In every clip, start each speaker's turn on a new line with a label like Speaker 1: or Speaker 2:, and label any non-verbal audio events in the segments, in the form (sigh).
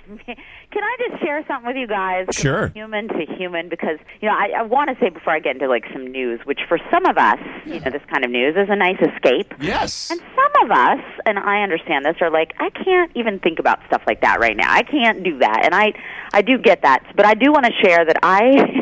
Speaker 1: (laughs) Can I just share something with you guys?
Speaker 2: Sure.
Speaker 1: Human to human, because you know, I, I want to say before I get into like some news, which for some of us, you know, this kind of news is a nice escape.
Speaker 2: Yes.
Speaker 1: And some of us, and I understand this, are like, I can't even think about stuff like that right now. I can't do that, and I, I do get that, but I do want to share that I. (laughs)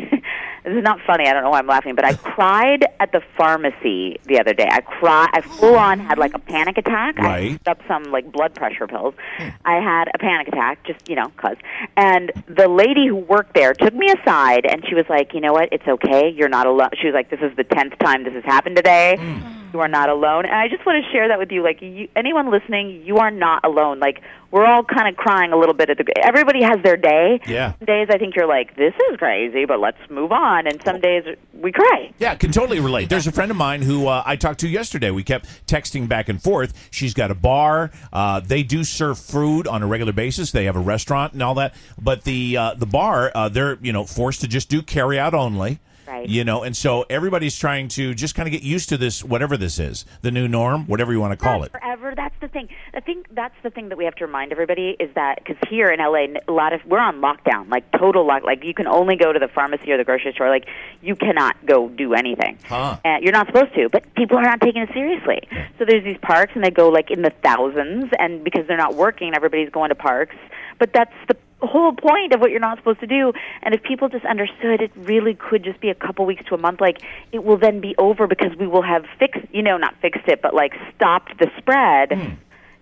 Speaker 1: This is not funny. I don't know why I'm laughing, but I (laughs) cried at the pharmacy the other day. I cried. I full on had like a panic attack. I
Speaker 2: Right.
Speaker 1: picked up some like blood pressure pills. Hmm. I had a panic attack, just you know, cause. And the lady who worked there took me aside, and she was like, "You know what? It's okay. You're not alone." She was like, "This is the tenth time this has happened today. Hmm. You are not alone." And I just want to share that with you. Like, you, anyone listening, you are not alone. Like, we're all kind of crying a little bit at the. Everybody has their day.
Speaker 2: Yeah.
Speaker 1: Some days I think you're like, "This is crazy," but let's move on. And some days we cry.
Speaker 2: Yeah, can totally relate. There's a friend of mine who uh, I talked to yesterday. We kept texting back and forth. She's got a bar. Uh, they do serve food on a regular basis. They have a restaurant and all that. But the uh, the bar, uh, they're you know forced to just do carry out only.
Speaker 1: Right.
Speaker 2: You know, and so everybody's trying to just kind of get used to this, whatever this is, the new norm, whatever you want to call it.
Speaker 1: forever. That's the thing. I think that's the thing that we have to remind everybody is that because here in LA, a lot of we're on lockdown, like total lock. Like you can only go to the pharmacy or the grocery store. Like you cannot go do anything.
Speaker 2: Huh.
Speaker 1: And you're not supposed to, but people are not taking it seriously. So there's these parks, and they go like in the thousands, and because they're not working, everybody's going to parks. But that's the whole point of what you're not supposed to do. And if people just understood, it really could just be a couple weeks to a month. Like it will then be over because we will have fixed, you know, not fixed it, but like stopped the spread. Hmm.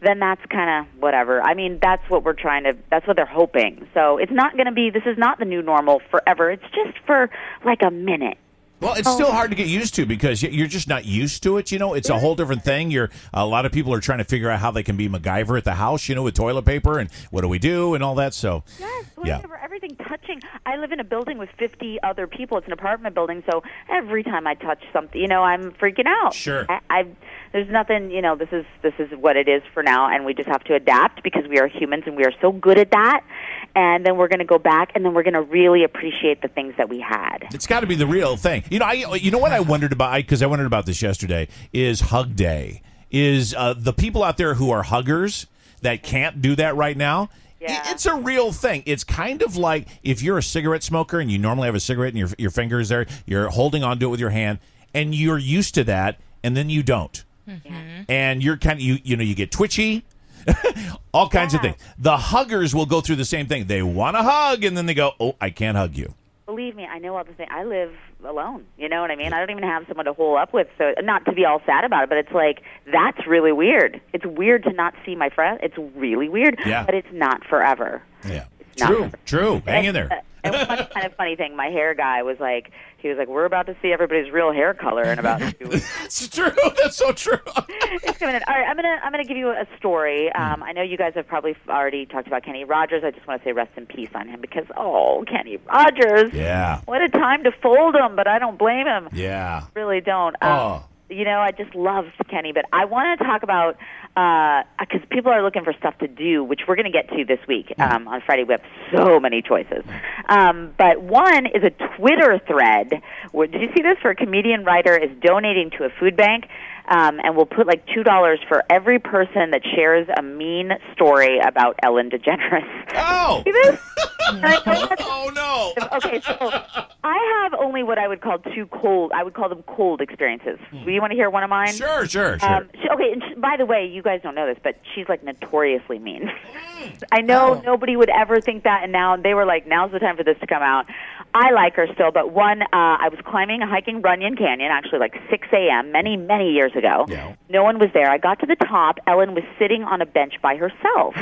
Speaker 1: Then that's kind of whatever. I mean, that's what we're trying to. That's what they're hoping. So it's not going to be. This is not the new normal forever. It's just for like a minute.
Speaker 2: Well, it's still oh. hard to get used to because you're just not used to it. You know, it's a whole different thing. You're a lot of people are trying to figure out how they can be MacGyver at the house. You know, with toilet paper and what do we do and all that. So,
Speaker 1: Yes,
Speaker 2: yeah.
Speaker 1: Everything touching. I live in a building with 50 other people. It's an apartment building, so every time I touch something, you know, I'm freaking out.
Speaker 2: Sure.
Speaker 1: I, I've there's nothing, you know, this is this is what it is for now and we just have to adapt because we are humans and we are so good at that. And then we're going to go back and then we're going to really appreciate the things that we had.
Speaker 2: It's got to be the real thing. You know, I you know what I wondered about because I wondered about this yesterday is Hug Day. Is uh, the people out there who are huggers that can't do that right now?
Speaker 1: Yeah.
Speaker 2: It's a real thing. It's kind of like if you're a cigarette smoker and you normally have a cigarette and your your fingers there, you're holding onto it with your hand, and you're used to that, and then you don't, and you're kind of you you know you get twitchy. (laughs) All kinds of things. The huggers will go through the same thing. They want to hug, and then they go, "Oh, I can't hug you."
Speaker 1: Believe me, I know all the things. I live alone. You know what I mean? I don't even have someone to hole up with. So not to be all sad about it, but it's like that's really weird. It's weird to not see my friend. It's really weird.
Speaker 2: Yeah.
Speaker 1: But it's not forever.
Speaker 2: Yeah,
Speaker 1: not-
Speaker 2: true, true. Hang in there.
Speaker 1: Uh, And one kind of funny thing, my hair guy was like, he was like, "We're about to see everybody's real hair color in about two weeks." (laughs)
Speaker 2: It's true. That's so true. (laughs)
Speaker 1: it's coming in. All right, I'm gonna I'm gonna give you a story. Um, I know you guys have probably already talked about Kenny Rogers. I just want to say rest in peace on him because oh, Kenny Rogers.
Speaker 2: Yeah.
Speaker 1: What a time to fold him, but I don't blame him.
Speaker 2: Yeah.
Speaker 1: Really don't. Um,
Speaker 2: Oh.
Speaker 1: You know, I just love Kenny, but I want to talk about because people are looking for stuff to do, which we're going to get to this week. Um, on Friday, we have so many choices. Um, but one is a Twitter thread. Where, did you see this? For a comedian writer is donating to a food bank, um, and will put like two dollars for every person that shares a mean story about Ellen DeGeneres.
Speaker 2: Oh. (laughs)
Speaker 1: See this? (laughs) And I know that's
Speaker 2: Oh no.
Speaker 1: okay, so I have only what I would call two cold. I would call them cold experiences. Do you want to hear one of mine?
Speaker 2: Sure, sure, sure.
Speaker 1: Um, she, okay, and she, by the way, you guys don't know this, but she's like notoriously mean. (laughs) I know
Speaker 2: Oh.
Speaker 1: nobody would ever think that, and now they were like, now's the time for this to come out. I like her still, but one, uh, I was climbing, hiking Runyon Canyon, actually like 6 a.m. many, many years ago.
Speaker 2: Yeah.
Speaker 1: No one was there. I got to the top. Ellen was sitting on a bench by herself.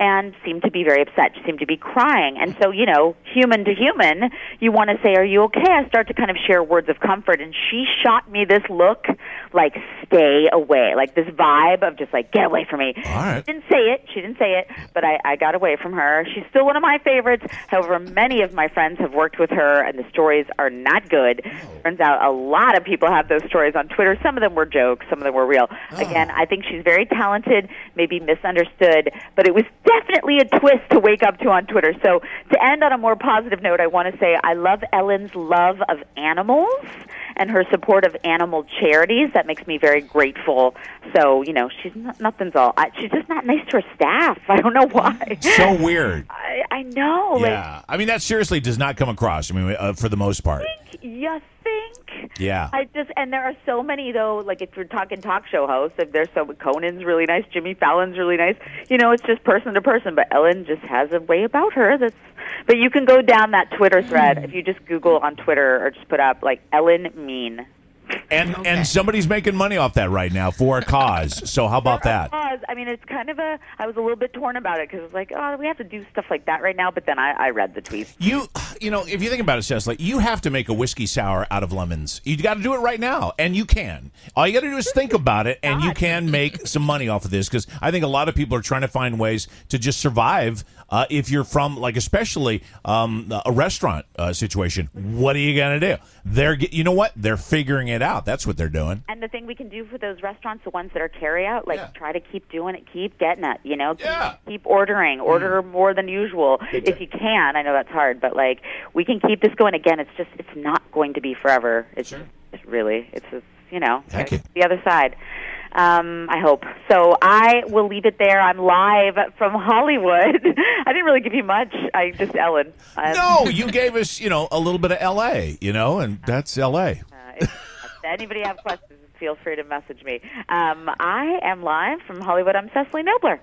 Speaker 1: And seemed to be very upset. She seemed to be crying. And so, you know, human to human, you want to say, Are you okay? I start to kind of share words of comfort. And she shot me this look like, Stay away. Like this vibe of just like, Get away from me.
Speaker 2: Right.
Speaker 1: She didn't say it. She didn't say it. But I, I got away from her. She's still one of my favorites. However, many of my friends have worked with her, and the stories are not good. Oh. Turns out a lot of people have those stories on Twitter. Some of them were jokes, some of them were real. Ah. Again, I think she's very talented, maybe misunderstood, but it was definitely a twist to wake up to on Twitter. So, to end on a more positive note, I want to say I love Ellen's love of animals and her support of animal charities. That makes me very grateful. So, you know, she's not, nothing's all. I, she's just not nice to her staff. I don't know why.
Speaker 2: so weird. (laughs)
Speaker 1: I- I know.
Speaker 2: Yeah, I mean that seriously does not come across. I mean, uh, for the most part.
Speaker 1: Like, you think?
Speaker 2: Yeah.
Speaker 1: I just and there are so many though. Like if you're talking talk show hosts, if there's so Conan's really nice, Jimmy Fallon's really nice. You know, it's just person to person. But Ellen just has a way about her that's. But you can go down that Twitter thread if you just Google on Twitter or just put up like Ellen Mean.
Speaker 2: And and somebody's making money off that right now for a cause. So how about that?
Speaker 1: Cause, I mean, it's kind of a. I was a little bit torn about it because it's like, oh, we have to do stuff like that right now. But then I, I read the tweet.
Speaker 2: You you know, if you think about it, Cecily, you have to make a whiskey sour out of lemons. You got to do it right now, and you can. All you got to do is think about it, and you can make some money off of this. Because I think a lot of people are trying to find ways to just survive. Uh, if you're from like especially um, a restaurant uh, situation, what are you gonna do? They're you know what? They're figuring it out. That's what they're doing.
Speaker 1: And the thing we can do for those restaurants, the ones that are carry out, like
Speaker 2: Yeah.
Speaker 1: try to keep doing it, keep getting it. You know, keep,
Speaker 2: Yeah.
Speaker 1: keep ordering, order more than usual if you can. I know that's hard, but like we can keep this going. Again, it's just it's not going to be forever. It's, it's really it's just, you know
Speaker 2: Heck yeah.
Speaker 1: the other side. Um, I hope. So I will leave it there. I'm live from Hollywood. (laughs) I didn't really give you much. I just Ellen. Um,
Speaker 2: No, you gave us you know a little bit of L.A. You know, and that's L.A.
Speaker 1: Uh, if anybody have questions, feel free to message me. Um, I am live from Hollywood. I'm Cecily Nobler.